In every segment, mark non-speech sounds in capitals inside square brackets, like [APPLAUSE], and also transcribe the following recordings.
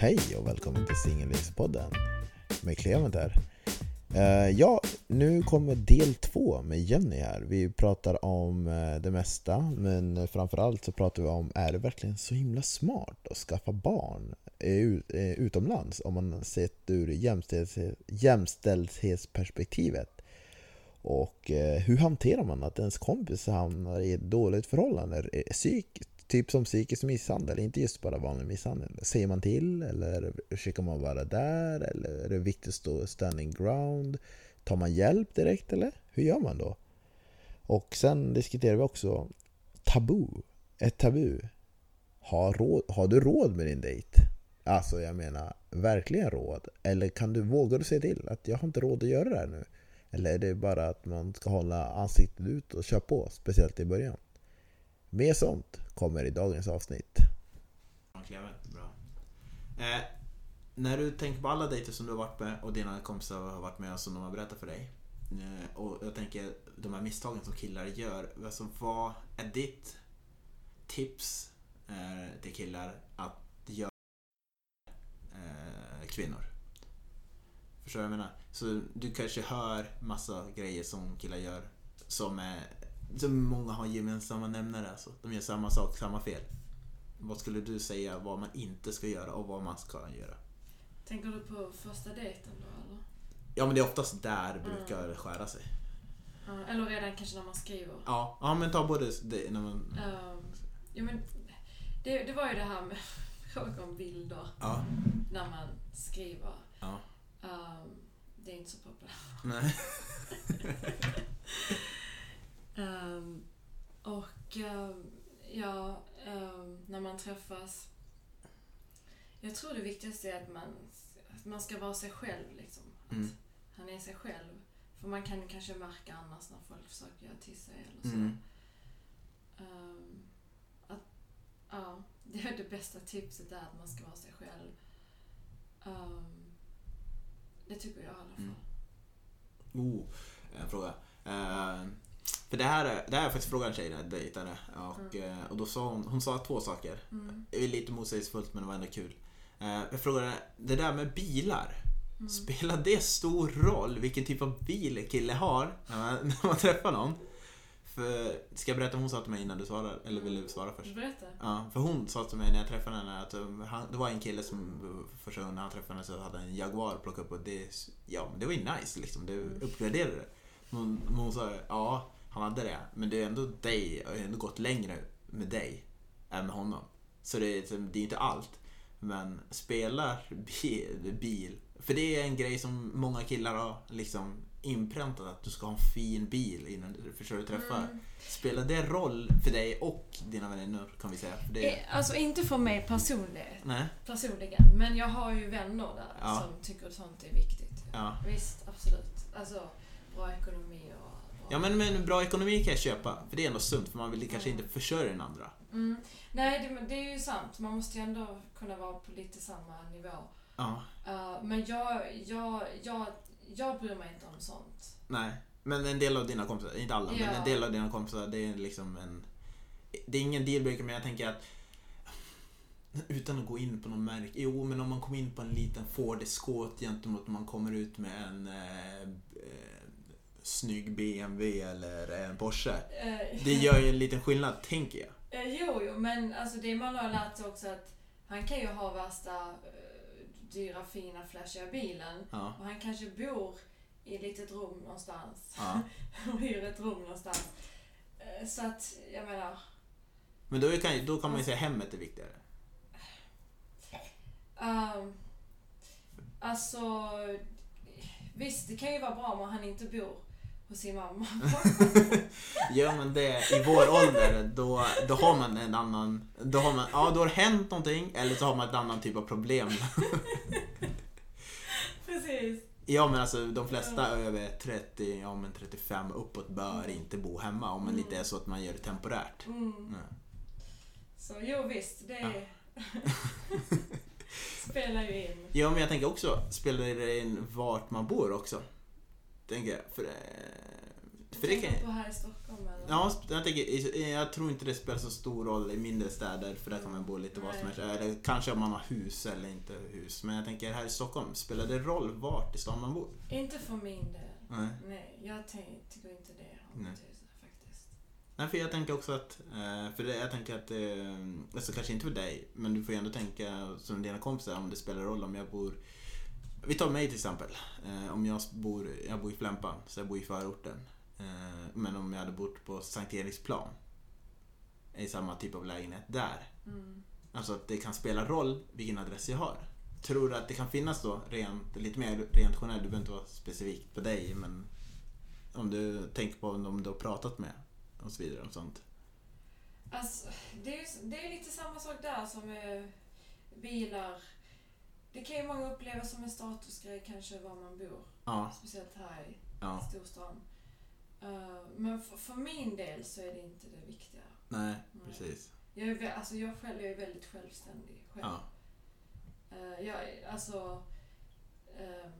Hej och välkommen till Singellivspodden med Clement här. Eh, ja, nu kommer del två med Jenny här. Vi pratar om eh, det mesta, men framförallt så pratar vi om är det verkligen så himla smart att skaffa barn utomlands om man sett ur jämställdhets, jämställdhetsperspektivet? Och eh, hur hanterar man att ens kompis hamnar i ett dåligt förhållande? Psykiskt Typ som psykisk misshandel, inte just bara vanlig misshandel. Säger man till eller försöker man vara där? Eller är det viktigt att stå standing ground? Tar man hjälp direkt eller? Hur gör man då? Och sen diskuterar vi också tabu. Ett tabu. Har, råd, har du råd med din dejt? Alltså jag menar, verkligen råd? Eller kan du, våga du säga till att jag har inte råd att göra det här nu? Eller är det bara att man ska hålla ansiktet ut och köra på, speciellt i början? Mer sånt kommer i dagens avsnitt. Bra. Eh, när du tänker på alla dejter som du har varit med och dina kompisar har varit med och som de har berättat för dig. Eh, och jag tänker de här misstagen som killar gör. Alltså vad är ditt tips eh, till killar att göra eh, kvinnor? Förstår du vad jag menar? Så du kanske hör massa grejer som killar gör som är som många har gemensamma nämnare. Alltså. De gör samma sak, samma fel. Vad skulle du säga vad man inte ska göra och vad man ska göra? Tänker du på första dejten då eller? Ja men det är oftast där det brukar mm. skära sig. Ja, eller redan kanske när man skriver. Ja, ja men ta både det när man... Um, ja, men det, det var ju det här med [LAUGHS] fråga om bilder. Ja. När man skriver. Ja. Um, det är inte så populärt. Nej. [LAUGHS] Um, och um, ja, um, när man träffas. Jag tror det viktigaste är att man, att man ska vara sig själv. Liksom. Att mm. Han är sig själv. För man kan kanske märka annars när folk försöker göra till sig eller så. Mm. att, ja, [LAUGHS] det är det bästa tipset är att man ska vara sig själv. det tycker jag i alla fall. Mm. Oh, en fråga. Uh, för det här, det här är faktiskt frågan tjejen jag dejtade. Och, mm. och då sa hon, hon sa två saker. Mm. Det är lite motsägelsefullt men det var ändå kul. Eh, jag frågade, det där med bilar. Mm. Spelar det stor roll vilken typ av bil kille har när man, [LAUGHS] när man träffar någon? För, ska jag berätta vad hon sa till mig innan du svarar? Eller vill du svara först? Berätta. Ja, för hon sa till mig när jag träffade henne att um, han, det var en kille som första gången han träffade henne så hade en Jaguar plockat upp och det, ja, det var ju nice liksom. Det mm. uppgraderade. Hon, hon sa, ja han hade det. Men det är ändå dig, jag har ändå gått längre med dig än med honom. Så det är, det är inte allt. Men spelar bil, för det är en grej som många killar har liksom inpräntat att du ska ha en fin bil innan du försöker träffa. Mm. Spelar det roll för dig och dina vänner kan vi säga? För det... Eh, alltså inte för mig personligen, Nej. personligen. Men jag har ju vänner där ja. som tycker att sånt är viktigt. Ja. Visst, absolut. Alltså bra ekonomi och Ja men med en bra ekonomi kan jag köpa. För det är ändå sunt för man vill kanske inte försörja den andra. Mm. Nej det, det, är ju sant. Man måste ju ändå kunna vara på lite samma nivå. Ja. Uh, men jag, jag, jag, jag bryr mig inte om sånt. Nej. Men en del av dina kompisar, inte alla, ja. men en del av dina kompisar det är liksom en... Det är ingen dealbreaker men jag tänker att utan att gå in på någon märke. Jo, men om man kommer in på en liten Ford Escort gentemot om man kommer ut med en eh, snygg BMW eller en Porsche. Uh, det gör ju en liten skillnad, tänker jag. Uh, jo, jo, men alltså det man har lärt sig också att han kan ju ha värsta uh, dyra, fina, flashiga bilen. Ja. Och han kanske bor i ett litet rum någonstans. Ja. [LAUGHS] och hyr ett rum någonstans. Så att, jag menar... Men då kan, då kan man ju säga hemmet är viktigare. Um, alltså, visst det kan ju vara bra om han inte bor hos sin mamma. [LAUGHS] Gör man det i vår ålder, då, då har man en annan... Då har man, ja, då har det hänt någonting, eller så har man ett annan typ av problem. [LAUGHS] Precis. Ja men alltså de flesta över 30, ja men 35 uppåt bör mm. inte bo hemma om mm. inte är så att man gör det temporärt. Mm. Ja. Så jo visst, det ja. [LAUGHS] spelar ju in. Ja men jag tänker också, spelar det in vart man bor också? Tänker jag. För, För det kan- på här i Stockholm eller? Ja, jag, tänker, jag tror inte det spelar så stor roll i mindre städer för där kan man bo lite var som helst. Eller kanske om man har hus eller inte hus. Men jag tänker här i Stockholm, spelar det roll vart i stan man bor? Inte för min del. Nej. Nej, jag tänk, tycker inte det har Nej. betydelse faktiskt. Nej, för jag tänker också att, eh, för det, jag tänker att, eh, alltså kanske inte för dig, men du får ju ändå tänka som dina kompisar om det spelar roll om jag bor, vi tar mig till exempel. Eh, Om jag bor, jag bor i Flämpan, så jag bor i förorten. Eh, Men om jag hade bott på Sankt Eriksplan, i samma typ av lägenhet där. Mm. Alltså att det kan spela roll vilken adress jag har. Tror du att det kan finnas då rent, lite mer rent generellt, du behöver inte vara specifikt på dig men om du tänker på om du har pratat med och så vidare och sånt. Alltså, det är, ju- det är lite samma sak där som med bilar. Det kan ju många uppleva som en statusgrej kanske var man bor. Ja, Speciellt här i ja, storstan. Uh, men för, för min del så är det inte det viktiga. nej, Nej. precis. Jag, är, alltså jag själv jag är väldigt självständig själv. Ja, Eh, jag, alltså, ehm,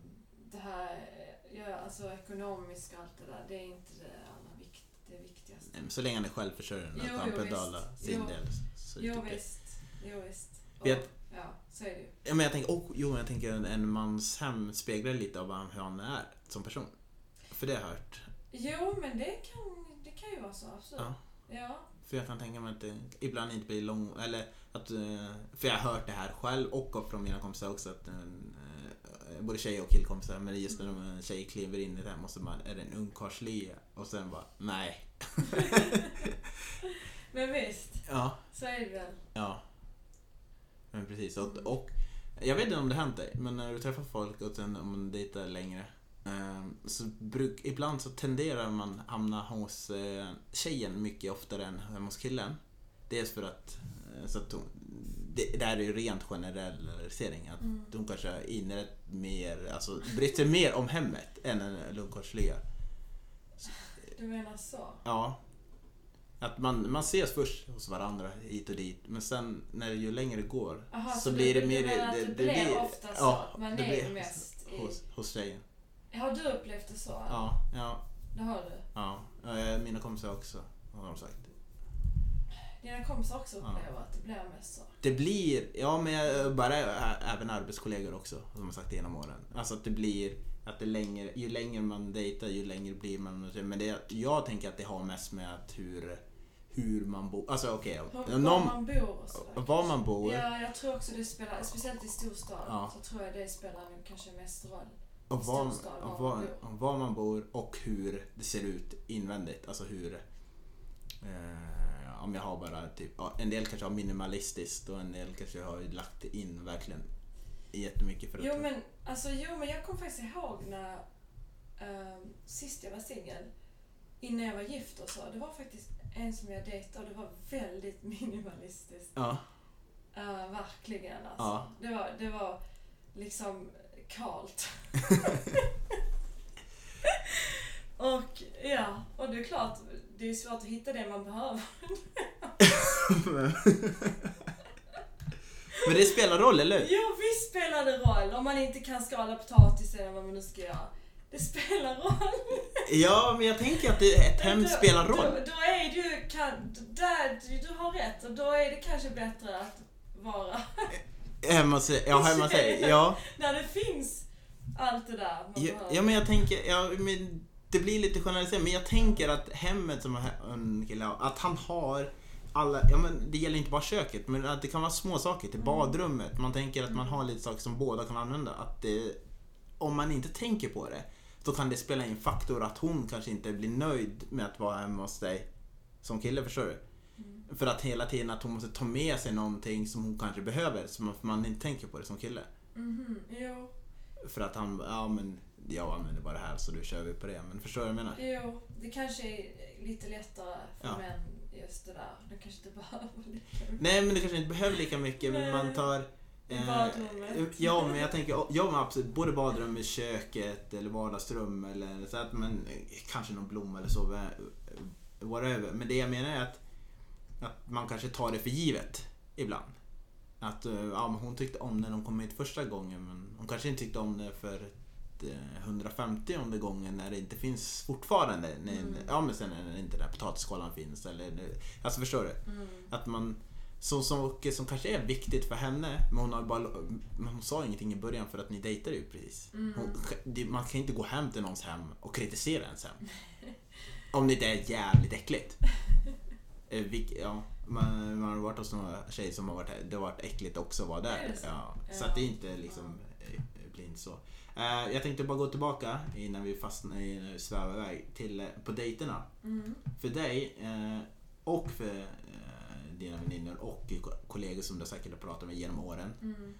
det här, jag, alltså ekonomiskt och allt det där, det är inte det allra vikt, det viktigaste. Nej, men så länge han är självförsörjande jo, betala visst. sin Jo. del. Så Jo visst, jo visst. Vet- Och, ja, så är det ju. Ja, men jag tänker, oh, jo, jag tänker en, en mans hem speglar lite av hur han är som person. För det har jag hört. Jo, men det kan, det kan ju vara så, absolut. Ja. Ja. För jag kan tänka mig att det ibland inte blir lång... Eller att... eh, För jag har hört det här själv och från mina kompisar också att... eh, Både tjej och killkompisar. Men just när en tjej kliver in i det här måste man... Är det en ungkarlslya? Och sen bara, nej. [LAUGHS] Men visst, Ja, så är det väl. ja. Men precis. Och, och jag vet inte om det hänt dig, men när du träffar folk och sen om man dejtar längre. eh, Så bruk, ibland så tenderar man hamna hos eh, tjejen mycket oftare än hos killen. Dels för att, eh, så att hon, det, det här är ju rent generalisering. Att Mm. de kanske inrett mer, alltså brytt sig mer om hemmet än en lungkortslya. Du menar så? Ja. Att man, man ses först hos varandra hit och dit. Men sen när ju längre det går Aha, så, så blir det du mer... menar att det blir ofta så att man det är mest i- hos, hos tjejen. Har du upplevt det så? eller? Ja, ja, Det har du? ja. Mina kompisar också har de sagt. Dina kompisar också Ja. upplever att det blir mest så? Det blir, ja men jag, bara även arbetskollegor också som har sagt det genom åren. Alltså att det blir, att det längre, ju längre man dejtar ju längre blir man. Men det, jag tänker att det har mest med att hur, hur man bor. Alltså okej, okay, var man bor och sådär. var man bor. Ja, jag tror också det spelar, speciellt i storstad, Ja. så tror jag det spelar nog kanske mest roll. Och var, storstad, och var var, man bor. och var man bor och hur det ser ut invändigt. Alltså hur... Eh, om jag har bara typ... ja, En del kanske har minimalistiskt och en del kanske har lagt in verkligen jättemycket för att... Jo men, alltså, jo, men jag kommer faktiskt ihåg när ehm, sist jag var singel, innan jag var gift och så, det var faktiskt en som jag dejtade och det var väldigt [LAUGHS] minimalistiskt. Ja, Uh, verkligen alltså. Ja. Det, var, det var liksom kalt. [LAUGHS] och ja, och det är klart, det är svårt att hitta det man behöver. [LAUGHS] men det spelar roll, eller hur? Jo, visst spelar det roll om man inte kan skala potatis eller vad man nu ska göra. Det spelar roll. Ja, men jag tänker att det, ett hem Då- spelar roll. Då, då är du, kan, där, du, har rätt och då är det kanske bättre att vara Hemma hos ja, hemma sig. [LAUGHS] Ja. när det finns allt det där Ja, ja, men jag tänker... Ja, men det blir lite generaliserat, men jag tänker att hemmet som en kille att han har alla, ja men det gäller inte bara köket, men att det kan vara små saker till Mm. badrummet. Man tänker att man har lite saker som båda kan använda. Att det, om man inte tänker på det, då kan det spela in faktor att hon kanske inte blir nöjd med att vara hemma hos dig som kille, förstår du? Mm. För att hela tiden att hon måste ta med sig någonting som hon kanske behöver, som man, inte tänker på det som kille. Mhm, jo, För att han, ja men jag använder bara det här så då kör vi på det. Men förstår du vad jag menar? jo, det kanske är lite lättare för Ja. män just det där. De kanske inte behöver lika mycket. Nej men det kanske inte behöver lika mycket men man tar... I badrummet. ja men jag tänker, ja men absolut, både badrummet, köket eller vardagsrum eller så att man, kanske någon blomma eller så, eh, whatever. Men det jag menar är att, att man kanske tar det för givet ibland. Att eh, ja, men hon tyckte om när de kom hit första gången men hon kanske inte tyckte om det för eh, 150 om gången när det inte finns fortfarande. När, Mm. Ja men sen när inte den här potatisskålan finns. Eller, alltså förstår du? Mm. Att man som, som, som kanske är viktigt för henne, men hon, har bara, men hon sa ingenting i början för att ni dejtade ju precis. Mm. Hon, man kan inte gå hem till någons hem och kritisera ens hem. Om det inte är jävligt äckligt. [LAUGHS] Eh, vilk- ja, man, man har varit hos några tjejer som har varit det har varit äckligt också att vara Är där. så? Ja, så att det är inte liksom, eh, blir inte så. Eh, Jag tänkte bara gå tillbaka innan vi fastnar i svävar iväg till eh, på dejterna. Mm. För dig eh, och för eh, dina väninnor och ko- kollegor som du säkert har pratat med genom åren. Mm.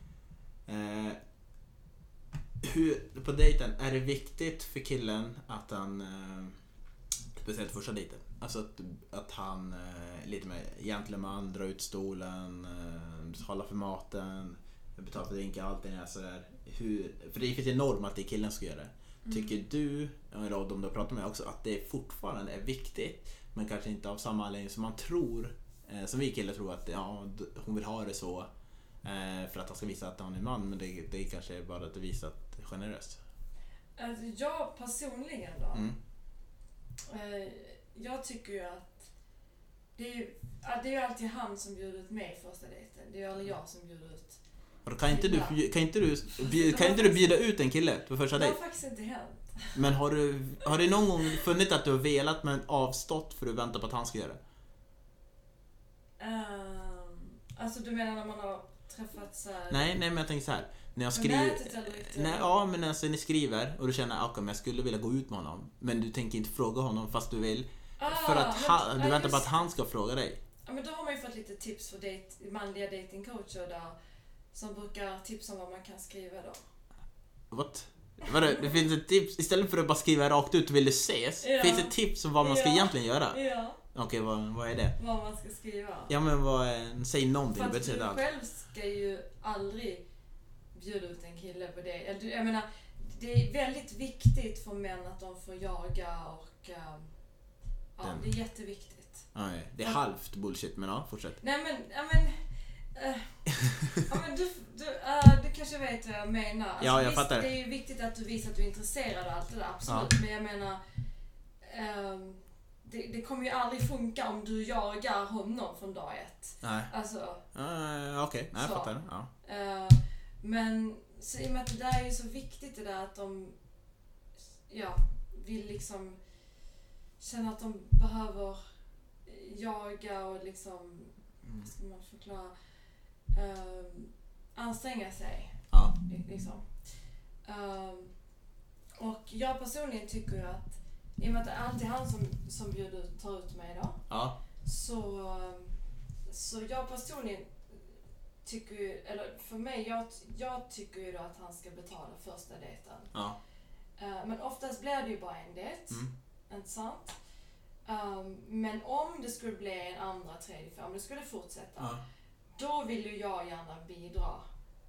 Eh, hur, på dejten, är det viktigt för killen att han, eh, speciellt första dejten, alltså att, att han eh, lite mer gentleman, drar ut stolen, eh, betalar för maten, betalar för drinkar, allting är sådär. Hur, för det finns en norm att det är killen som ska göra det. Tycker du, och de du har pratat med också, att det fortfarande är viktigt men kanske inte av samma anledning som man tror, som vi killar tror att ja, hon vill ha det så eh, för att han ska visa att han är man men det, det kanske är bara att visa att det är generöst. Alltså, jag personligen då. Mm. Eh, jag tycker ju att det är, ju- det är alltid han som bjuder ut mig första dejten. Det är ju aldrig jag som bjuder ut. Kan inte du, kan inte du, [LAUGHS] kan inte du bjuda ut en kille på första Det har dejt? faktiskt inte hänt. Men har du, har du någon gång funnit att du har velat men avstått för att du väntar på att han ska göra det? Um, alltså du menar när man har träffats så här, Nej, nej men jag tänker så här. När jag skriver... Nej, ja, men alltså ni skriver och du känner att jag skulle vilja gå ut med honom. Men du tänker inte fråga honom fast du vill. Ah, för att men- han, du väntar på att han ska fråga dig. Ja, men då har man ju fått lite tips för date, manliga datingcoacher där som brukar tipsa om vad man kan skriva då. What? Vadå, det finns ett tips, istället för att bara skriva rakt ut vill du ses, Ja. finns det tips om vad man ska Ja. egentligen göra? Ja, Okej, vad, vad är det? vad man ska skriva. Ja men vad, är- säg någonting, För behöver att du allt. själv ska ju aldrig bjuda ut en kille på det. Jag menar, det är väldigt viktigt för män att de får jaga och... ehm, ja, Den- det är jätteviktigt. Nej, det är halvt bullshit, men ja, fortsätt. Nej men, ja men... eh, ja, men du, du, eh, du kanske vet vad jag menar. Alltså, Ja, jag visst, fattar. Det är ju viktigt att du visar att du är intresserad och allt det där, absolut. Men jag menar... ehm, det, det kommer ju aldrig funka om du jagar honom från dag ett. Nej, Alltså, uh, okej, nej jag fattar. Ja. Eh, men så i och med att det där är ju så viktigt det där att de ja, vill liksom känna att de behöver jaga och liksom, Mm. vad ska man förklara, eh, anstränga sig. Ja. li- Liksom. Eh, och jag personligen tycker att i och med att det är alltid han som, som bjuder, tar ut mig då. Ja. Så, så jag personligen tycker ju, eller för mig, jag, jag tycker ju då att han ska betala första dejten. Ja. Eh, men oftast blir det ju bara en dejt, Mm. inte sant? Um, men om det skulle bli en andra, tredje, fjärde, om det skulle fortsätta, Ja. då vill ju jag gärna bidra.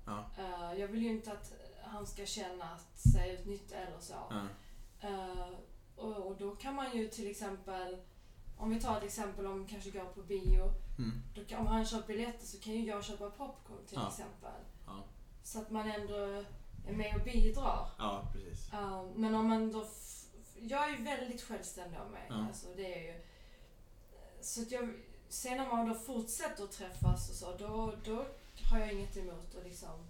Ja. Eh, jag vill ju inte att han ska känna sig utnyttjad eller så. Ja. Och, och då kan man ju till exempel, om vi tar ett exempel om kanske går på bio. Mm. Då kan, om han köper biljetter så kan ju jag köpa popcorn till Ja. exempel. Ja. Så att man ändå är med och bidrar. ja, precis. Eh, men om man då... Jag är ju väldigt självständig av mig. Ja. Alltså, det är ju, så att jag, sen när man då fortsätter att träffas och så, då, då har jag inget emot att liksom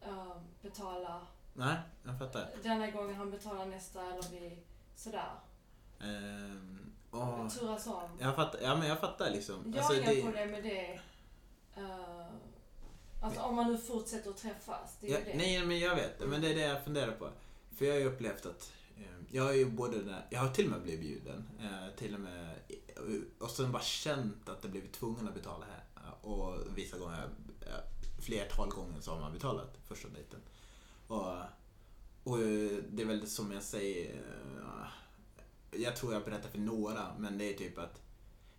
eh, betala Nej, jag fattar. denna gången han betalar nästa eller vi sådär. Ehm, åh. Turas om. Jag fattar, ja men jag fattar liksom. Jag Alltså, har inga det- med det. Uh, alltså om man nu fortsätter att träffas. Det är Ja, ju det. nej, men jag vet. Men det är det jag funderar på. För jag har ju upplevt att eh, jag har ju både där, jag har till och med blivit bjuden. Eh, till och med, och sen bara känt att jag blivit tvungen att betala här. Och vissa gånger, flertal gånger så har man betalat första dejten. Och, och eh, det är väl som jag säger, eh, jag tror jag berättar för några, men det är typ att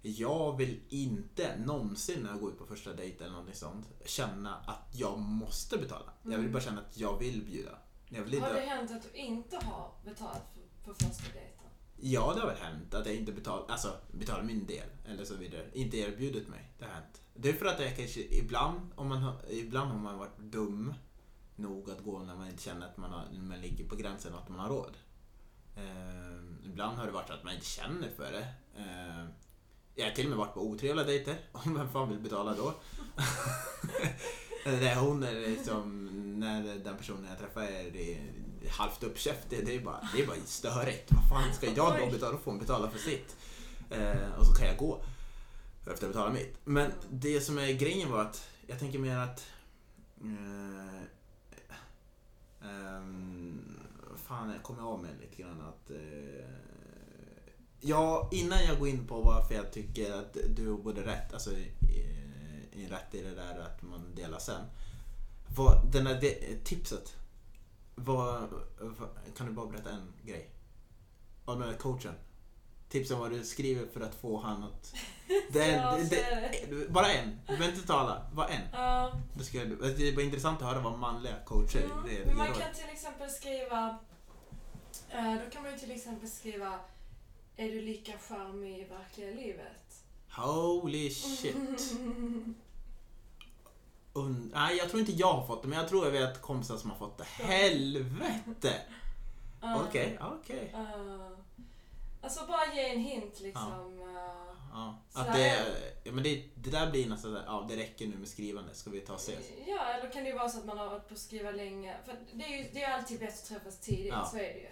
jag vill inte någonsin när jag går ut på första dejt eller någonting sånt känna att jag måste betala. Jag vill Mm. bara känna att jag vill bjuda. Jag vill Har det inte... hänt att du inte har betalat för, på första dejten? Ja, det har väl hänt att jag inte betalar, alltså betalar min del eller så vidare. Inte erbjudit mig. Det har hänt. Det är för att jag kanske ibland, om man har, ibland har man varit dum nog att gå när man inte känner att man, har, man ligger på gränsen att man har råd. Eh, ibland har det varit så att man inte känner för det. Eh, jag har till och med varit på otrevliga dejter. [LAUGHS] Vem fan vill betala då? [LAUGHS] det är hon är liksom, när den personen jag träffar är är halvt uppkäft. Det, det, är bara, det är bara störigt. Vad fan ska jag då betala? Då får hon betala för sitt. Eh, och så kan jag gå. Efter att betala mitt. Men det som är grejen var att jag tänker mer att eh, Um, fan, jag kommer av mig lite grann att... Uh, ja, innan jag går in på varför jag tycker att du borde rätt, alltså i, rätt i det där att man delar sen. Vad, den där tipset. Vad, vad, kan du bara berätta en grej? Av den där coachen. Tipsa om vad du skriver för att få han att... [LAUGHS] Det, ja, det, det, bara en. Du behöver inte tala. Bara en. Ja. Det, ska, det är bara intressant att höra vad manliga coacher mm. det, det Man kan till exempel skriva... Eh, då kan man ju till exempel skriva Är du lika charmig i verkliga livet? Holy shit. [LAUGHS] Und, nej, jag tror inte jag har fått det, men jag tror jag vet kompisar som har fått det. Helvete! Okej, okej. Okay, okay. uh. Alltså bara ge en hint liksom. Ja. ja. Att det, ja, men det, det där blir nästan ja det räcker nu med skrivande, ska vi ta och ses? Ja, eller kan det ju vara så att man har varit på att skriva länge. För det är ju det är alltid bäst att träffas tidigt, ja. så är det ju.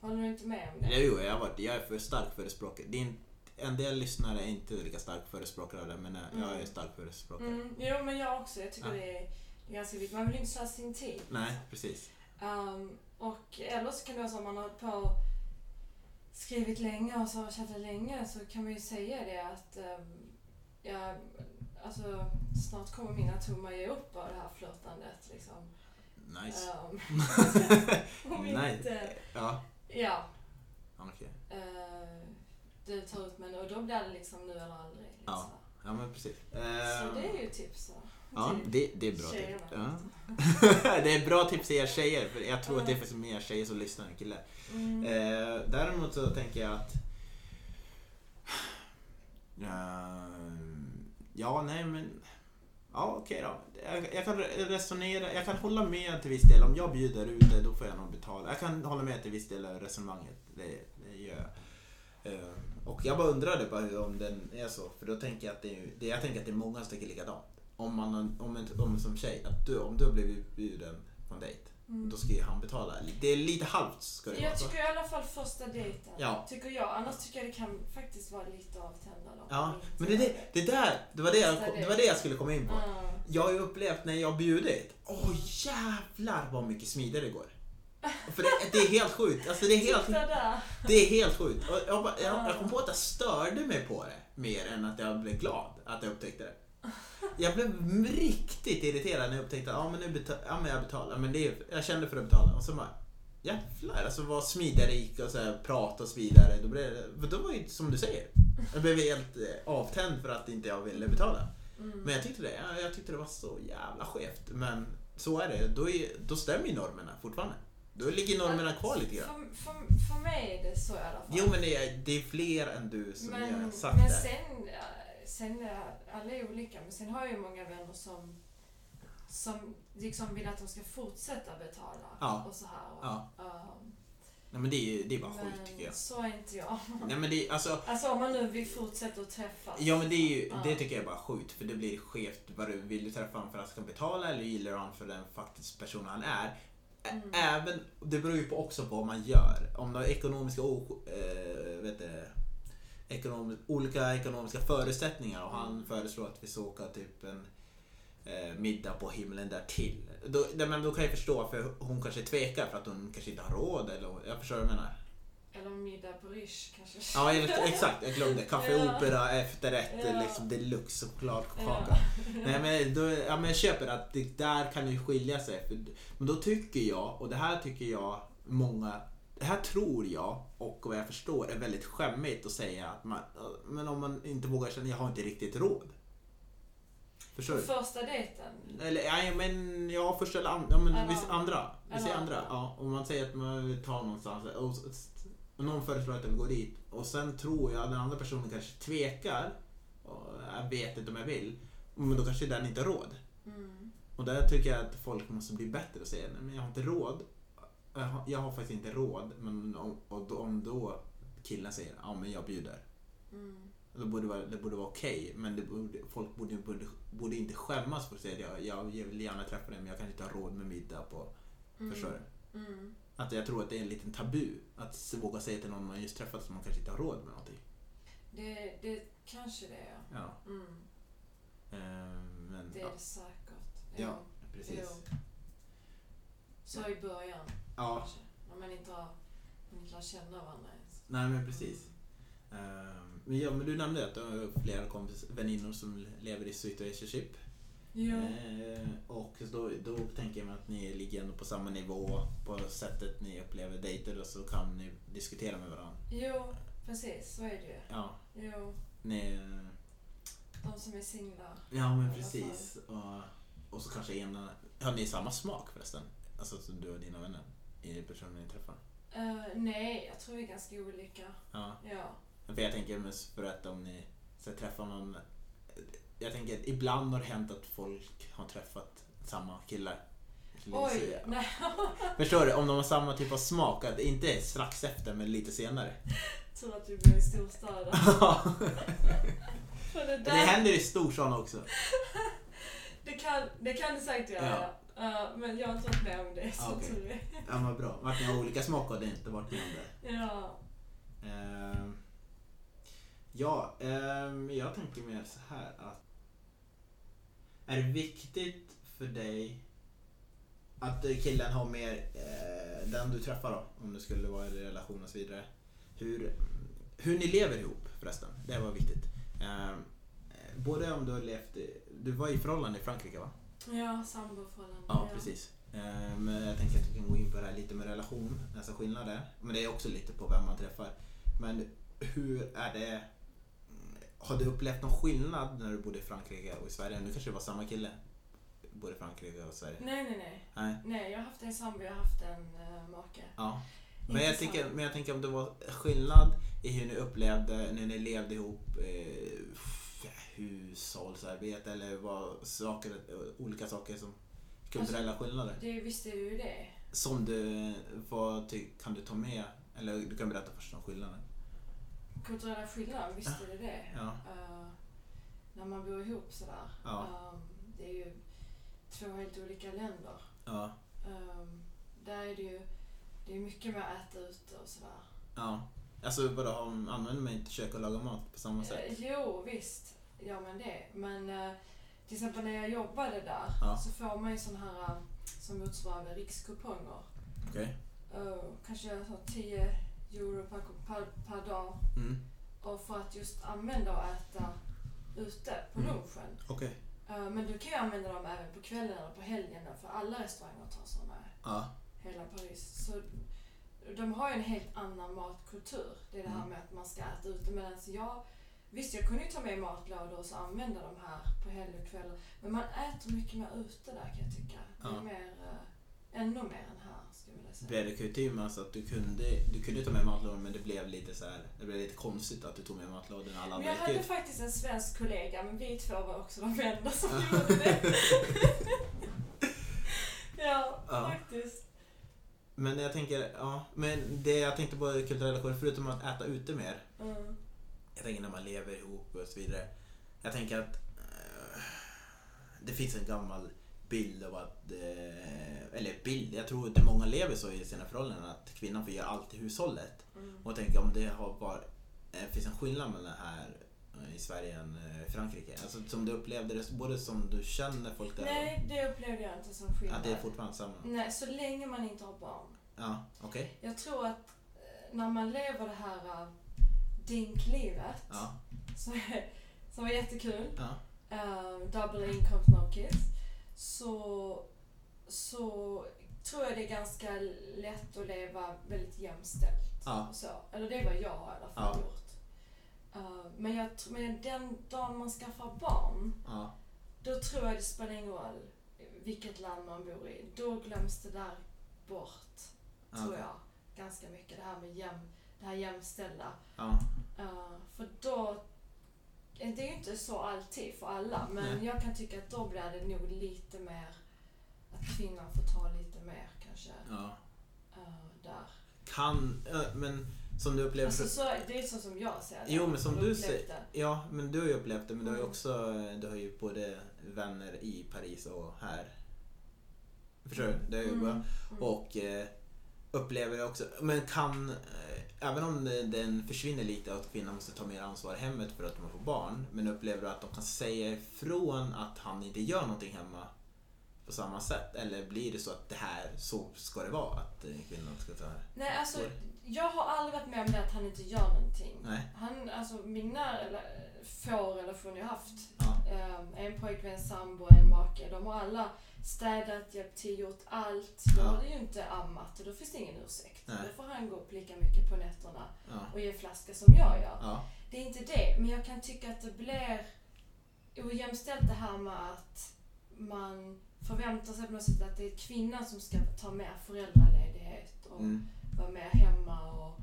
Håller du inte med om det? Jo, jag, har varit, jag är för stark förespråkare. Det är en, en del lyssnare är inte lika stark förespråkare av det, men mm. jag är stark förespråkare. Mm. Jo, men jag också. Jag tycker ja. det är ganska viktigt. Man vill inte slösa sin tid. Nej, precis. Um, och eller så kan det vara så att man har hållit på skrivit länge och så har chattat länge så kan man ju säga det att um, ja, alltså, snart kommer mina tummar ge upp av det här flörtandet. Liksom. Nice. [LAUGHS] Um, nice. ja. Ja. Okay. Uh, eh, du tar ut mig och då blir det liksom nu eller aldrig. Liksom. Ja. ja, men precis. Uh, så det är ju tips. Ja, det, det är bra tips. Ja. [LAUGHS] det är bra tips till er tjejer, för jag tror att det är för mer tjejer som lyssnar än killar. Mm. Eh, däremot så tänker jag att... Uh, ja, nej men... Ja, okej okay då. Jag, jag, kan resonera, jag kan hålla med till viss del. Om jag bjuder ut det, då får jag nog betala. Jag kan hålla med till viss del av resonemanget. Det, det gör jag. Uh, och jag bara undrade bara om den är så. För då tänker jag att det är, jag tänker att det är många som tycker likadant. Om man, om, en, om som tjej, att du, om du har blivit bjuden på en dejt Mm. Då ska ju han betala. Det är lite halvt ska det Jag vara, tycker i alla fall första dejten. Ja. Tycker jag. Annars tycker jag det kan faktiskt vara lite avtändande. Ja, men det, det, det där, det var det, jag, det var det jag skulle komma in på. Mm. Jag har ju upplevt när jag bjudit. Åh oh, jävlar vad mycket smidigare det går. För det, det, är helt sjukt. Alltså det är helt, det är helt sjukt. Och jag, jag, jag kom på att jag störde mig på det mer än att jag blev glad att jag upptäckte det. Jag blev riktigt irriterad när jag upptäckte att ja, men nu betal, ja, men jag betalar. Men det är, jag kände för att betala. Och så bara, jävlar alltså vad smidigare gick och så här, prata och så vidare. Då, blev det, då var det som du säger. Jag blev helt eh, avtänd för att inte jag ville betala. Mm. Men jag tyckte det, jag, jag tyckte det var så jävla skevt. Men så är det. Då, är, då stämmer ju normerna fortfarande. Då ligger normerna kvar lite grann. För, för, för mig är det så i alla fall. Jo men det är, det är fler än du som men, har sagt men det. Sen, sen, alla är olika, men sen har jag ju många vänner som, som liksom vill att de ska fortsätta betala. Ja. Och så här. Och, ja. Um, Nej men det är, det är bara sjukt tycker jag. så är inte jag. Nej men det alltså... Alltså om man nu vill fortsätta att träffas. Ja men det är ju, ja. det tycker jag är bara sjukt för det blir skevt. Vad du, vill du träffa honom för att han ska betala eller gillar du honom för den faktiskt person han är? Mm. Även, det beror ju också på vad man gör. Om du har ekonomiska äh, vet du, ekonom, olika ekonomiska förutsättningar och han föreslår att vi ska åka typ en eh, middag på himlen där till. Då, men då kan jag förstå för hon kanske tvekar för att hon kanske inte har råd eller jag förstår vad jag menar. Eller middag på Rish kanske. Ja exakt, jag glömde. Café ja. Opera, efterrätt, ja. liksom deluxe chokladkaka. Ja. Nej men, då, ja, men jag köper att det där kan ju skilja sig. Men då tycker jag, och det här tycker jag många det här tror jag, och vad jag förstår, är väldigt skämmigt att säga att man, men om man inte vågar känna, jag har inte riktigt råd. Förstår du? första dejten? Eller, nej men, ja första eller andra, ja, men eller, andra. Vi säger andra. Ja, om man säger att man vill ta någonstans och, och någon föreslår att jag vill gå dit och sen tror jag att den andra personen kanske tvekar och jag vet inte om jag vill, men då kanske den inte har råd. Mm. Och där tycker jag att folk måste bli bättre och säga nej men jag har inte råd. Jag har, jag har faktiskt inte råd. Men om, om då killen säger ja men jag bjuder. Mm. Det borde vara, det borde vara okej. men det borde, folk borde, borde, borde inte skämmas för att säga att jag, jag vill gärna träffa dig men jag kanske inte har råd med middag på. Mm. Förstår du? Mm. Att jag tror att det är en liten tabu. Att våga säga till någon man just träffat som man kanske inte har råd med någonting. Det, det kanske det är. Ja. Mm. Ehm, men, Det är ja, det säkert. ja, precis. Jo. Så i början Ja, kanske. När man inte har man inte lär känna varandra ens. nej men precis. Ehm, men, ja, men du nämnde att du har flera kompis, väninnor som lever i situationship. Jo. Eh, och då, då tänker jag mig att ni ligger ändå på samma nivå på sättet ni upplever dejter och så kan ni diskutera med varandra. Jo, precis. Så är det ju. Ja, Jo. ni, De som är singlar. ja men precis. Och, och så kanske ena... Har ni samma smak förresten? Alltså som du och dina vänner? I personen ni träffar? Eh, nej, jag tror vi är ganska olika. Ja. Ja. För jag tänker mest för att om ni ska träffa någon... Jag tänker att ibland har det hänt att folk har träffat samma killar. Oj, nej. [LAUGHS] Förstår du? Om de har samma typ av smak, att det inte strax efter men lite senare. Tur att i storstäder. [LAUGHS] För det, det händer i storstan också. [LAUGHS] det, kan, det kan det säkert göra. Ja. Men jag har inte varit med om det. Så okej. tur är. Ja men bra. Vart ni har olika smak har det inte varit med om det. Ja. Ehm, ja, ehm, jag tänker mer så här att är det viktigt för dig att killen har mer, eh, den du träffar då, om det skulle vara i relation och så vidare. Hur, hur ni lever ihop förresten, det var viktigt. Ehm, både om du har levt, i- du var i förhållande i Frankrike va? Ja, samboförhållande. Ja, precis. Men jag tänker att vi kan gå in på det här lite med relation, alltså skillnader. Men det är också lite på vem man träffar. Men hur är det... Har du upplevt någon skillnad när du bodde i Frankrike och i Sverige? Nu kanske det var samma kille. Både i Frankrike och Sverige. Nej, nej, nej. Nej. Nej, jag har haft en sambo, jag har haft en uh, make. Ja. Men jag, tänker, men jag tänker om det var skillnad i hur ni upplevde när ni levde ihop eh, hushållsarbete eller vad saker, olika saker som kulturella skillnader. Det, visst är det ju det. Som du, vad kan du ta med? Eller du kan berätta först om skillnaden. Kulturella skillnader, visst är det. Ja. Eh, när man bor ihop sådär. Ja. Um, det är ju två helt olika länder. Ja. Um, där är det ju det är mycket med att äta ute och sådär. Ja. Alltså vadå, använder man inte kök och lagar mat på samma sätt? Eh, jo, visst gör man det. Men eh, till exempel när jag jobbade där Ja. så får man ju sådana här eh, som motsvarar rikskuponger. Okej. Eh, kanske så 10 euro per, per, per dag. Mm. Och för att just använda och äta ute på Mm. lunchen. Okej. Eh, men du kan ju använda dem även på kvällen eller på helgen för alla restauranger tar sådana Ja. hela Paris. Så de har ju en helt annan matkultur. Det är det här Mm. med att man ska äta ute. Medan jag, visst jag kunde ju ta med matlådor och så använda de här på helg och kvällar. Men man äter mycket mer ute där kan jag tycka. Det är Ja. mer, eh, ännu mer än här skulle jag vilja säga. Blev det kutym alltså att du kunde, du kunde ta med matlådor men det blev lite så här, det blev lite konstigt att du tog med matlådor när alla Men jag andra hade ut. faktiskt en svensk kollega, men vi två var också de enda som gjorde det. [LAUGHS] ja, Ja. faktiskt. Men jag tänker, ja, men det jag tänkte på kulturella skillnader, förutom att äta ute mer. Mm. Jag tänker när man lever ihop och så vidare. Jag tänker att eh, det finns en gammal bild av att, eh, eller bild, jag tror att många lever så i sina förhållanden att kvinnan får göra allt i hushållet. Mm. Och jag tänker om det har varit, eh, finns en skillnad mellan här eh, i Sverige än eh, Frankrike. Alltså som du upplevde det, både som du känner folk där Nej, det upplevde jag inte som och skillnad. att det är fortfarande samma. Nej, så länge man inte har barn. Ja, okej. Jag tror att eh, när man lever det här dinklivet, Ja, som, som är jättekul, ja, eh, double income no kids, så, så tror jag det är ganska lätt att leva väldigt jämställt. ja, så. Eller det vad jag i alla fall Ja. gjort. Eh, men, jag, men den dagen man skaffar barn, ja, då tror jag det spelar ingen roll vilket land man bor i. Då glöms det där bort, tror jag. Ganska mycket. Det här med jäm, det här jämställda. ja, Eh, för då, det är ju inte så alltid för alla, men Nej. jag kan tycka att då blir det nog lite mer att kvinnan får ta lite mer kanske Ja. eh, där. Kan, men som du upplever... Alltså, så, det är så som jag ser det. Jo, men som du säger-. Ja, men du har ju upplevt det, men du har ju Mm. också du har ju både vänner i Paris och här. Förstår du? Det är ju bra. Mm. Och eh, upplever jag också, men kan, eh, även om den försvinner lite att kvinnan måste ta mer ansvar i hemmet för att man får barn, men upplever du att de kan säga ifrån att han inte gör någonting hemma på samma sätt? Eller blir det så att det här, så ska det vara, att eh, kvinnan ska ta? Nej, alltså jag har aldrig varit med om det att han inte gör någonting. Nej. Han, alltså mina eller, få relationer jag haft, Ja. eh, en pojkvän, sambo, en make, de har alla städat, hjälpt till, gjort allt. Då Ja. har det ju inte ammat och då finns det ingen ursäkt. Nej. Då får han gå upp lika mycket på nätterna Ja. och ge flaska som jag gör. Ja. Det är inte det, men jag kan tycka att det blir ojämställt det här med att man förväntar sig på något sätt att det är kvinnan som ska ta mer föräldraledighet och Mm. vara med hemma och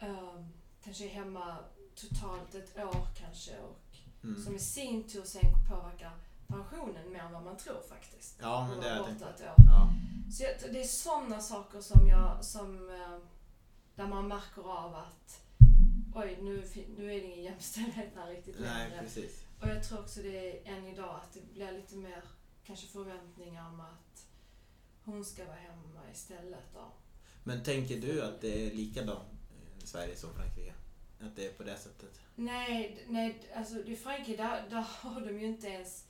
ehm, kanske är hemma totalt ett år kanske och Mm. som i sin tur sen påverkar pensionen mer än vad man tror faktiskt. Ja, men det ett år. Ja. Så jag, det är sådana saker som jag, som, eh, där man märker av att oj, nu, nu är det ingen jämställdhet här riktigt Nej, längre. precis. Och jag tror också det är än idag att det blir lite mer kanske förväntningar om att hon ska vara hemma istället då. Men tänker du att det är likadant i Sverige som Frankrike? Att det är på det sättet? Nej, nej alltså i Frankrike där, där har de ju inte ens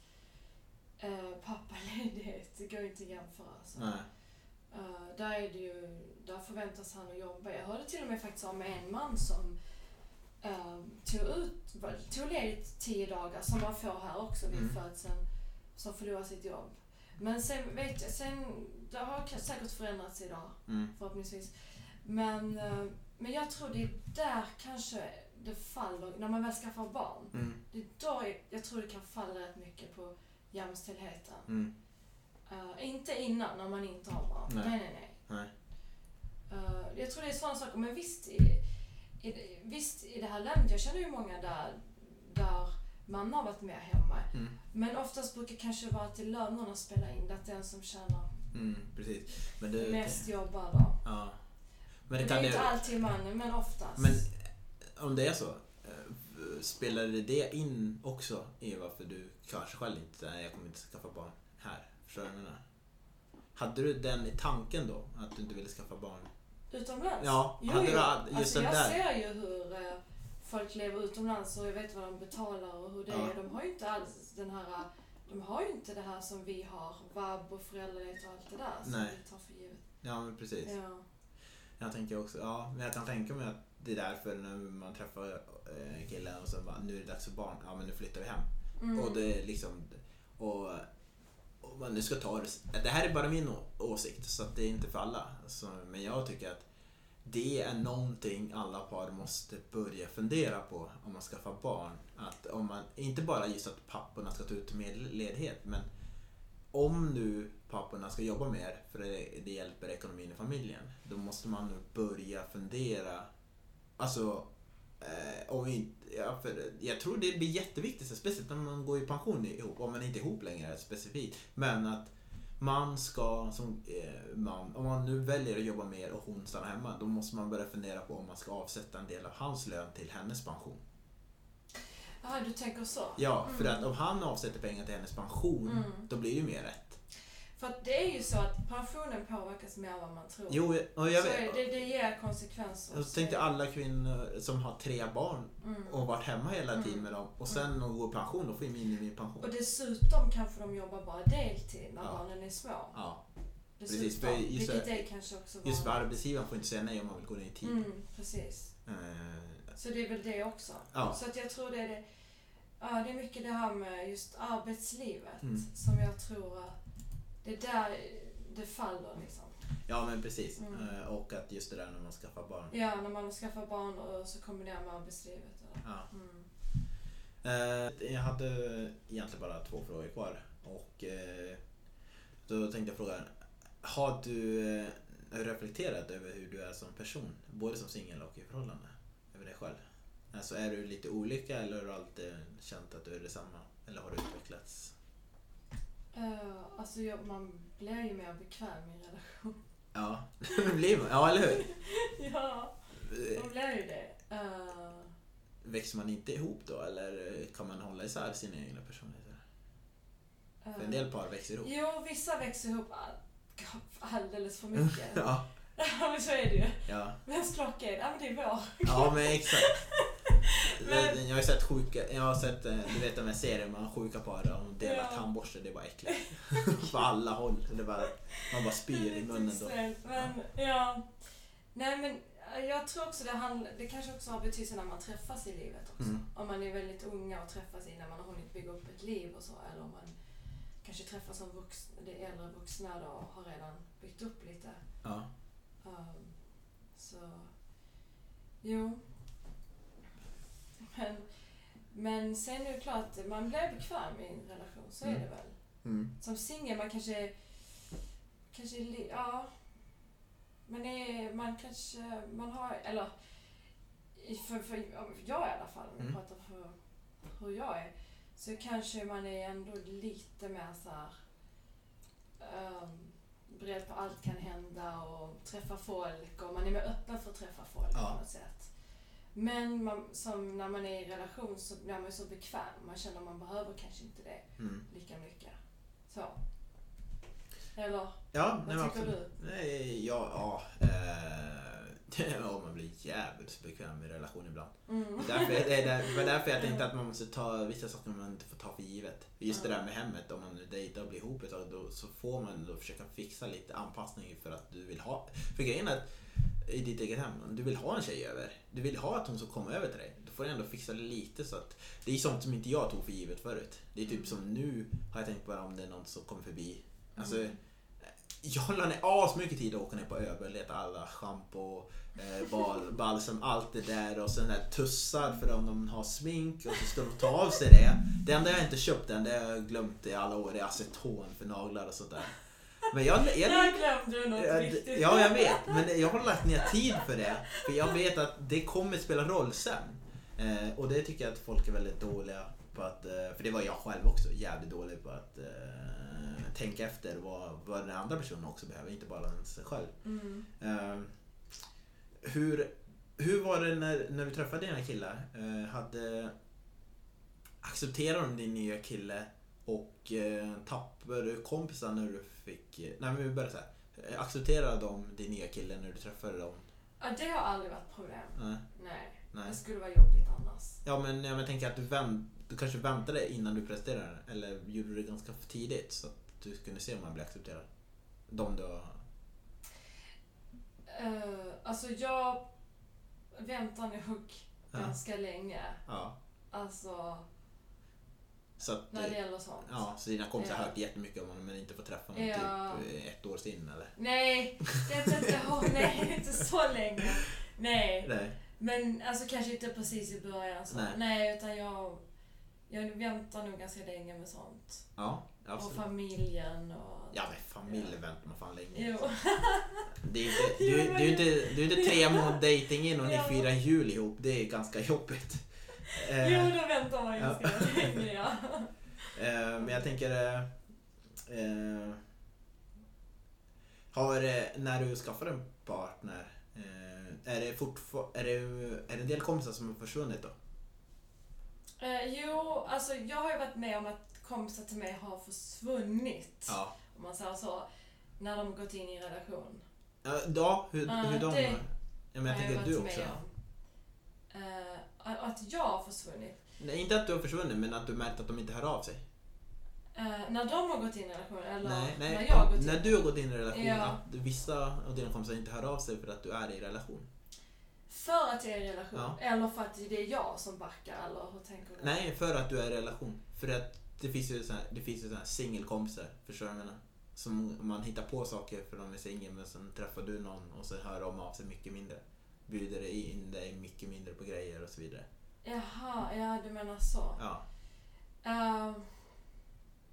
uh, pappaledighet. Det går ju inte att jämföra. Alltså. Nej. Eh, där är det ju, där förväntas han att jobba. Jag hörde till och med faktiskt om en man som eh, tog ut, tog ledigt tio dagar som man får här också vid Mm. födseln, som förlorar sitt jobb. Men sen vet jag, sen, det har säkert förändrats idag Mm. förhoppningsvis. Men, eh, men jag tror det är där kanske det faller, när man väl skaffar barn. Mm. Det är då jag, jag tror det kan falla rätt mycket på jämställdheten. Mm. Eh, inte innan, när man inte har barn. Nej. Nej, nej, nej. Eh, jag tror det är sådana saker. Men visst i, i, det- visst, i det här landet, jag känner ju många där, där man har varit med hemma. Mm. Men oftast brukar kanske vara att lönerna spelar in. Att den som tjänar Mm. Precis. Men det, mest jobbar då. Ja. Men det det är det... inte alltid mannen, men oftast. Men om det är så, eh, spelar det in också i varför du kanske själv inte, nej jag kommer inte skaffa barn här? Förstår du vad jag menar? Hade du den i tanken då, att du inte ville skaffa barn? Utomlands? Ja, jo, hade du just alltså, den jag där? ser ju hur eh, folk lever utomlands och jag vet vad de betalar och hur det Ja. är. De har ju inte alls den här de har ju inte det här som vi har, vab och föräldraledighet och allt det där som Nej. vi tar för givet. Ja men precis. Ja. Jag tänker också, ja men jag kan tänka mig att det är därför när man träffar eh, killen och så bara, nu är det dags för barn, ja men nu flyttar vi hem. Mm. Och det är liksom, och, och man nu ska ta det, det här är bara min åsikt så att det är inte för alla. Alltså, men jag tycker att det är någonting alla par måste börja fundera på om man skaffar barn. Att om man, inte bara just att papporna ska ta ut mer ledighet men om nu papporna ska jobba mer för det, det hjälper ekonomin i familjen. Då måste man nu börja fundera. Alltså, eh, om inte, ja, för jag tror det blir jätteviktigt, speciellt när man går i pension ihop, om man inte är ihop längre specifikt. Men att man ska, som eh, man, om man nu väljer att jobba mer och hon stannar hemma, då måste man börja fundera på om man ska avsätta en del av hans lön till hennes pension. Ja, du tänker så? Ja, för Mm. att om han avsätter pengar till hennes pension, Mm. då blir det ju mer rätt. För att det är ju så att pensionen påverkas mer än vad man tror. Jo, och jag vet. det, det ger konsekvenser. Jag tänkte alla kvinnor som har tre barn Mm. och varit hemma hela tiden Mm. med dem och sen när de går i pension, då får ju minimipension. Och dessutom kanske de jobbar bara deltid när Ja. barnen är små. Ja, Dessutom, Precis, för just vilket det- är kanske också just för vanligt. arbetsgivaren får inte säga nej om man vill gå ner i tid. Mm, precis. Eh, Så det är väl det också. Ja. Så att jag tror det är det, ja, det är mycket det här med just arbetslivet Mm. som jag tror att det är där det faller liksom. ja, men precis. Mm. Eh, och att just det där när man skaffar barn. Ja, när man skaffar barn och så kombinerar med arbetslivet. Och, Ja. mm. Eh, jag hade egentligen bara två frågor kvar. Och eh, då tänkte jag fråga, har du reflekterat över hur du är som person? Både som singel och i förhållande? Över dig själv? Alltså är du lite olika eller har du alltid känt att du är detsamma? Eller har du utvecklats? Uh, alltså jag, man blir ju mer bekväm i en relation. Ja, [LAUGHS] det blir man. Ja, eller hur? [LAUGHS] ja, man blir ju det. Uh, Växer man inte ihop då eller kan man hålla isär sina egna personligheter? För en uh, del par växer ihop. Jo, vissa växer ihop all- alldeles för mycket. [LAUGHS] Ja, [LAUGHS] Ja, men så är det ju. ja. Vems klocka är det? Ja, men det är vår. ja men exakt. [LAUGHS] Men- Jag har sett sjuka, jag har sett, eh, du vet de här serierna med sjuka par där de delar Ja. tandborste, det var äckligt. [LAUGHS] På alla håll. Det var, man bara spyr i munnen då. Men, ja. Nej, men jag tror också det handlar, det kanske också har betydelse när man träffas i livet också. Mm. Om man är väldigt unga och träffas innan man har hunnit bygga upp ett liv och så. Eller om man kanske träffas som vux, det äldre vuxna då och har redan byggt upp lite. Ja. Um, så, jo. Men, men sen är det klart, man blir bekväm i en relation, så är Mm. det väl. Mm. Som singel, man kanske, kanske, ja. Man är, man kanske, man har, eller för, för jag i alla fall, om jag Mm. pratar för hur jag är, så kanske man är ändå lite mer så här, um, beredd på allt kan hända och träffa folk och man är mer öppen för att träffa folk Ja. på något sätt. Men man, som när man är i relation så blir man så bekväm. Man känner att man behöver kanske inte det Mm. lika mycket. Så. Eller, Ja, vad nej, tycker absolut. du? Nej, ja, ja. Eh, [LAUGHS] ja, man blir jävligt bekväm i relation ibland. Mm. Därför, det, är där, var därför jag [LAUGHS] tänkte att man måste ta vissa saker man inte får ta för givet. Just det där med hemmet, om man dejtar och blir ihop ett tag, då, så får man då försöka fixa lite anpassning för att du vill ha... För grejen är att i ditt eget hem, du vill ha en tjej över. Du vill ha att hon ska komma över till dig. Då får du ändå fixa lite så att... Det är sånt som inte jag tog för givet förut. Det är typ som nu har jag tänkt bara om det är någon som kommer förbi. Alltså, Mm. jag la ner asmycket tid att åka ner på ÖB och leta alla schampo, eh, bal, balsam, allt det där och sen där tussar för om de har smink och så ska de ta av sig det. Det enda jag inte köpt än, det har jag glömt i alla år, är aceton för naglar och sånt där. Men jag, jag, Där glömde du något Ja, viktigt. d- Ja, jag vet. Men jag har lagt ner tid för det. För jag vet att det kommer spela roll sen. Eh, och det tycker jag att folk är väldigt dåliga på att... Eh, för det var jag själv också. Jävligt dålig på att eh, tänka efter vad, vad den andra personen också behöver. Inte bara sig själv. Mm. Eh, hur, hur var det när, när du träffade dina killar? Eh, hade, accepterade de din nya kille och eh, tappade du kompisar när du fick... Nej men vi börjar så här. Eh, Accepterade de din nya kille när du träffade dem? Ja, det har aldrig varit problem. Nej. Nej. Nej. Det skulle vara jobbigt annars. Ja men jag tänker att du, vänt, du kanske väntade innan du presenterade eller gjorde du det ganska tidigt så att du kunde se om man blev accepterad? De du har... Uh, alltså jag väntar nog Ja. ganska länge. Ja. Alltså, Så att, när det gäller sånt. Ja, så dina kompisar har Ja. hört jättemycket om honom men inte fått träffa honom Ja. typ eh, ett år sedan eller? Nej, det är inte, oh, nej, inte så länge. Nej. Nej. Men alltså kanske inte precis i början. Så. Nej. Nej. utan jag, jag väntar nog ganska länge med sånt. Ja, Och absolut. familjen och... Ja men familjen väntar man fan länge. Jo. Det är inte, du, du, men- är inte, du är inte tre månader dejting in och ni Ja. firar jul ihop. Det är ganska jobbigt. Eh, Jo, då väntar man Ja. ganska länge, ja. [LAUGHS] eh, men jag tänker... Eh, eh, har, när du skaffar en partner, eh, är, det fortfar- är, det, är det en del kompisar som har försvunnit då? Eh, jo, alltså jag har ju varit med om att kompisar till mig har försvunnit. Ja. Om man säger så. När de gått in i en relation. Ja, hur, Ja, hur de... det ja, men jag har tänker att du också. Eh, att jag har försvunnit. Nej, inte att du har försvunnit, men att du märkt att de inte hör av sig. Eh, när de har gått in i en relation eller nej, nej. när jag har gått in. När du har gått in i en relation, Ja. att vissa av dina kompisar inte hör av sig för att du är i relation. För att jag är i relation? Ja. Eller för att det är jag som backar? Eller hur tänker du? Nej, för att du är i relation. För att det finns ju så här, här singelkompisar, förstår du vad jag menar? Som man hittar på saker för de är singel men sen träffar du någon och så hör de av sig mycket mindre. Bjuder in dig mycket mindre på grejer och så vidare. Jaha, ja du menar så. Ja. Uh,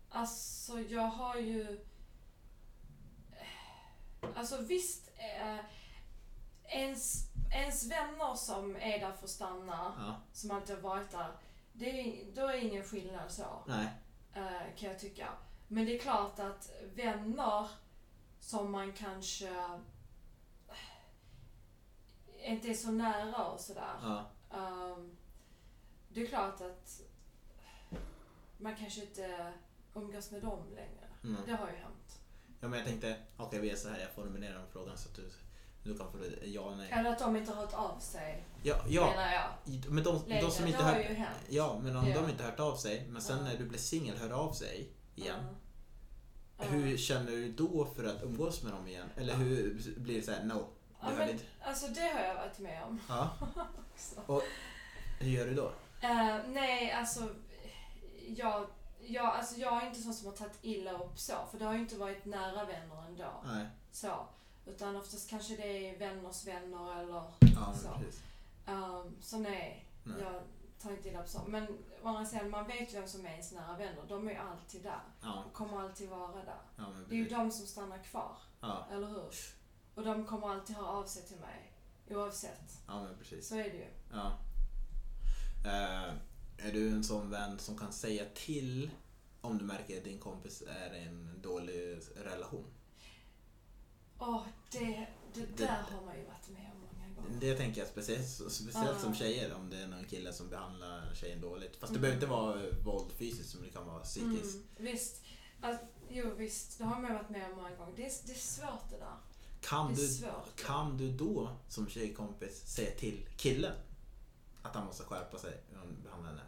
alltså jag har ju... Alltså visst, uh, ens, ens vänner som är där för att stanna, ja. som alltid har varit där, det är, då är ingen skillnad så, Nej. eh, kan jag tycka. Men det är klart att vänner som man kanske inte är så nära och sådär. Ja. Um, det är klart att man kanske inte umgås med dem längre. Mm. Det har ju hänt. ja, men jag tänkte, okej vi är så här, jag formulerar frågan så att du, du kan det ja och nej. Eller att de inte har hört av sig, Ja, ja. menar jag. men de, de som inte det har hört... ju hänt. Ja, men om Ja. de inte hört av sig, men sen Ja. när du blir singel hör av sig igen. Ja. Ja. Hur känner du då för att umgås med dem igen? Eller hur blir det så här, no, det men, inte. alltså det har jag varit med om Ja, [LAUGHS] också. hur gör du då? Eh, nej, alltså jag, jag, alltså jag är inte sån som har tagit illa upp så, för det har ju inte varit nära vänner ändå. Nej, Så. Utan oftast kanske det är vänners vänner eller ja Så. um, så nej, Nej. jag tar inte illa upp så. Men å andra sidan, man vet ju vem som är ens nära vänner. De är alltid där. Ja, Och kommer alltid vara där. ja Det är ju de som stannar kvar, eller hur? Och de kommer alltid höra av sig till mig. Oavsett. ja men precis. Så är det ju. Ja. Eh, är du en sån vän som kan säga till om du märker att din kompis är i en dålig relation? Åh, det, det Det- där har man ju varit med om många gånger. Det tänker jag speciellt, speciellt Ah. som tjejer om det är någon kille som behandlar tjejen dåligt. Fast det Mm. behöver inte vara våld fysiskt som det kan vara psykiskt. Mm, visst. Alltså, jo, visst. Det har man varit med om många gånger. Det är, det är svårt det där. Kan, Det du, kan du då som tjejkompis säga till killen att han måste skärpa sig när han behandlar henne?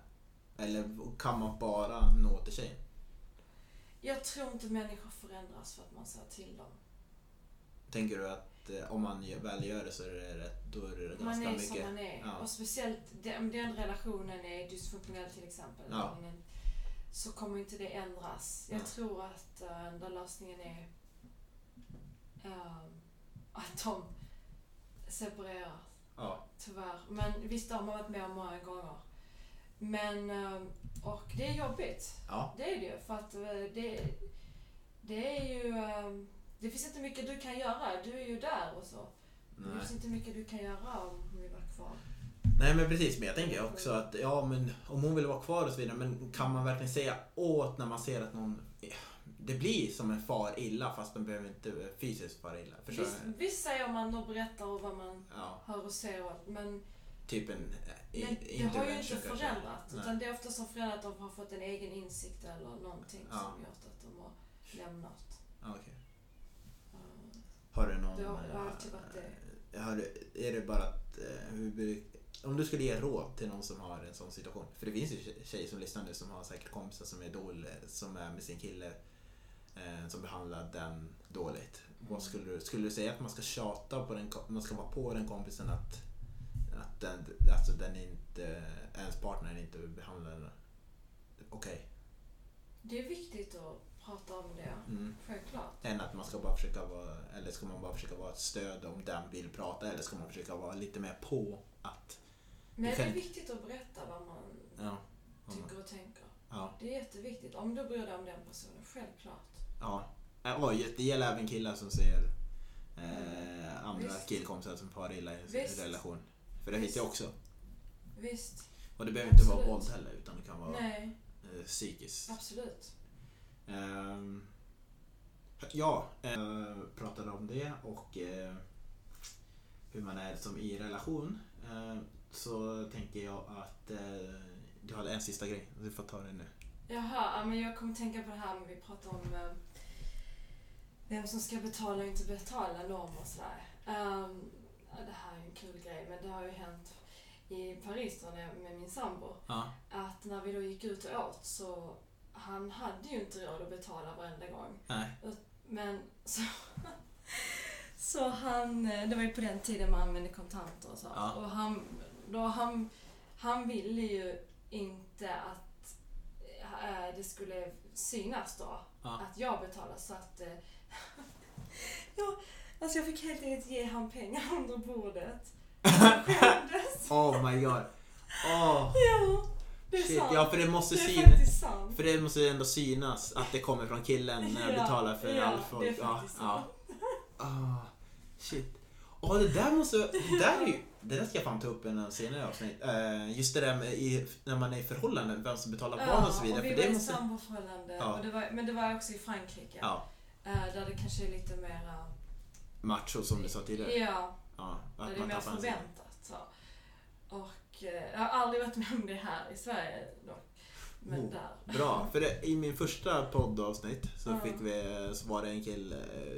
Eller kan man bara nå till tjejen? Jag tror inte människor förändras för att man säger till dem. Tänker du att eh, om man väl gör det så är det rätt, då är det ganska Man är mycket... som man är. ja. Och speciellt det- om den relationen är dysfunktionell till exempel. Ja. Så kommer inte det ändras. Jag Ja. tror att uh, den där lösningen är ehm, att de separerar. Ja. Tyvärr. Men visst, det har man varit med om många gånger. Men, ehm, och det är jobbigt. Ja. Det är det ju. För att eh, det, det är ju... Det finns inte mycket du kan göra. Du är ju där och så. Det Nej. finns inte mycket du kan göra om hon vill vara kvar. Nej men precis, men jag tänker också att ja men om hon vill vara kvar och så vidare, men kan man verkligen säga åt när man ser att någon det blir som en far illa fast de behöver inte fysiskt fara illa. Förstår Visst, visst säger man och berättar och vad man Ja, hör och ser. Men, typ en eh, men det har ju inte kanske. förändrat. Utan det är ofta som förändrat att de har fått en egen insikt eller någonting Ja. som gjort att de har lämnat. Eh, Har du någon... Det har- det har alltid varit det. eh, Har är det bara att... eh, Hur, om du skulle ge råd till någon som har en sån situation. För det finns ju tje- tjejer som lyssnar nu som har säkert kompisar som är dåliga, som är med sin kille eh, som behandlar den dåligt. Mm. Vad skulle du, skulle du säga att man ska tjata på den, man ska vara på den kompisen att, att den, alltså den inte, ens partner inte behandlar den okej? Det är viktigt att prata om det. Mm. Självklart. Än att man ska bara försöka vara, eller ska man bara försöka vara ett stöd om den vill prata eller ska man försöka vara lite mer på att, Men det är viktigt att berätta vad man ja, tycker och tänker. ja, Det är jätteviktigt. Om du bryr dig om den personen, självklart. ja. Oj, det gäller även killar som ser eh, andra Visst. killkompisar som far illa i en Visst. relation. För det Visst. vet jag också. Visst. Och det behöver inte vara Absolut. våld heller utan det kan vara Nej, eh, psykiskt. absolut. Ehm, ja, eh, pratade om det och eh, hur man är som i relation. Eh, så tänker jag att eh, du har en sista grej. Du får ta det nu. Jaha, ja, men jag kommer tänka på det här med vi pratar om vem som ska betala och inte betala norm och sådär. Ehm, ja, det här är en kul grej, men det har ju hänt i Paris då när med min sambo. Ja. Att när vi då gick ut och åt så han hade ju inte råd att betala varenda gång. Nej. Men så... [LAUGHS] Så han, det var ju på den tiden man använde kontanter och så. Ja. Och han, då han, han ville ju inte att eh, det skulle synas då. Ja. Att jag betalade så att... Eh, [LAUGHS] ja, alltså jag fick helt enkelt ge han pengar [LAUGHS] under bordet. Jag skämdes. Oh my god. Åh, Ja, det är shit. sant. Ja, för det måste det sant. För det måste ändå synas att det kommer från killen när jag Ja, betalar för ja, all det är folk. Ja, ja. Ah, shit. Åh, det där måste... Det där är ju... det där ska jag fan ta upp i en senare avsnitt. Eh, just det där med i, när man är i förhållande, vem som betalar barn Ja, och så vidare. och vi för var det i måste... samboförhållande. Ja. Och det var, men det var också i Frankrike. Ja, eh, där det kanske är lite mer... macho som du sa tidigare. Ja, Ja, där det är mer förväntat. Så. Och eh, jag har aldrig varit med om det här i Sverige dock. Men Oh, där. Bra, för det, i min första poddavsnitt så Ja. fick vi, så var det en kille,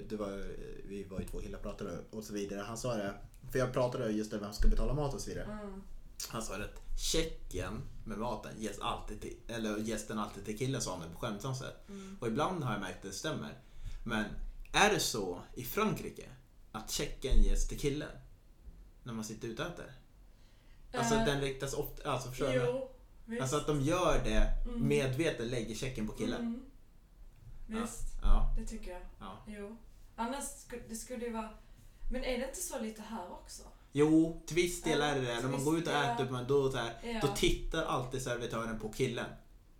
det var, vi var ju två killar och pratade och så vidare. Han sa det, för jag pratade just det vem som ska betala mat och så vidare. Mm. Han sa det att checken med maten ges alltid till, eller ges den alltid till killen sa han det på skämtsamt sätt. Mm. Och ibland har jag märkt att det stämmer. Men är det så i Frankrike att checken ges till killen? När man sitter och äter? Alltså Eh, den riktas ofta, alltså förstår du? Jo, visst. Alltså att de gör det Mm. medvetet, lägger checken på killen. Mm. Visst, Ja, det tycker jag. ja. Jo. Annars skulle det skulle ju vara... Men är det inte så lite här också? Jo, till viss del är det det. När man går ut och äter, då, så här, Ja. då tittar alltid servitören på killen.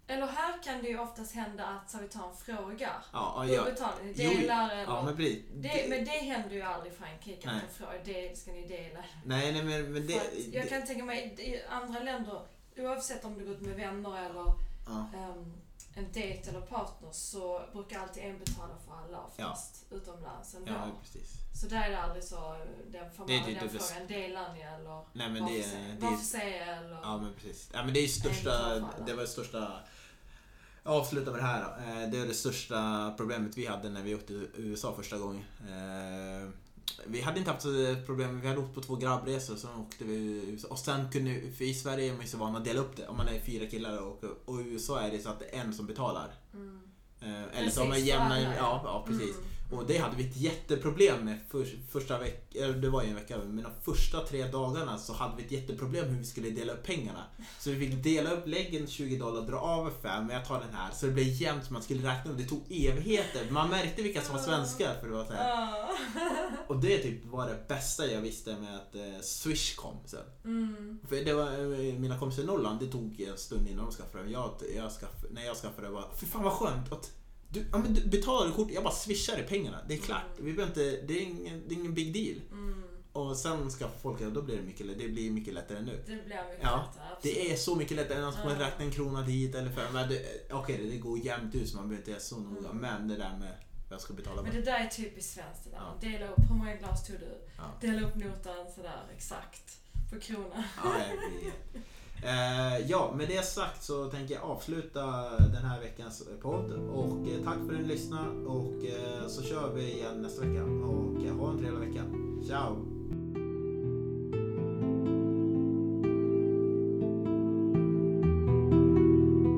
Eller här kan det ju oftast hända att servitören frågar. Ja, ja? Jo, Delar eller? ja men precis. det, men det händer ju aldrig i Frankrike att de frågar det, ska ni dela? Nej, nej men, men det... Jag det kan tänka mig i andra länder, oavsett om du gått med vänner eller ja. ehm, en dejt eller partner så brukar alltid en betala för alla oftast utomlands ändå. ja, precis. Så där är det aldrig så, den, får man, den frågan, delar ni eller Nej men varför det, säger- det varför säger jag eller? Ja men precis. Ja, men det är största, det var det största jag avslutar med det här då. Eh, Det är det största problemet vi hade när vi åkte till USA första gången. Eh, Vi hade inte haft så problem, vi hade åkt på två grabbresor så åkte vi. Och sen kunde, för i Sverige är man ju så van att dela upp det. Om man är fyra killar och, och i USA är det så att det är en som betalar. Mm. Eh, Eller så har man jämna, ja, ja precis. Mm. Och det hade vi ett jätteproblem med för, första veckan, det var ju en vecka, men de första tre dagarna så hade vi ett jätteproblem hur vi skulle dela upp pengarna. Så vi fick dela upp, lägg en 20 dollar, dra av fem, men jag tar den här. Så det blev jämnt, man skulle räkna upp. Det tog evigheter. Man märkte vilka som var svenskar för det var så här. Och det typ var det bästa jag visste med att eh, Swish kom sen. Mm. För det var eh, mina kompisar i Norrland, det tog en stund innan de skaffade det. Jag, jag skaff, när jag skaffade det var, fy fan vad skönt att du, ja, men du betalar kort, jag bara swishar dig pengarna. Det är klart. Vi behöver inte, det, är ingen, det är ingen big deal. Mm. Och sen skaffar folk då blir det mycket, det blir mycket lättare nu. Det blir mycket Ja, lättare. absolut. Det är så mycket lättare än att man Ja. räkna en krona dit eller. Men det- Okej, det, det går jämnt ut så man behöver inte vara så noga. Mm. Men det där med vem ska betala vad. Men det där är typiskt svenskt. Ja. Dela upp, hur många glas tog du? Ja. Dela upp notan sådär exakt. På kronan. Ja, jag. Eh, ja, med det sagt så tänker jag avsluta den här veckans podd. Och eh, tack för att ni lyssnade. Och eh, så kör vi igen nästa vecka. Och eh, ha en trevlig vecka. Ciao!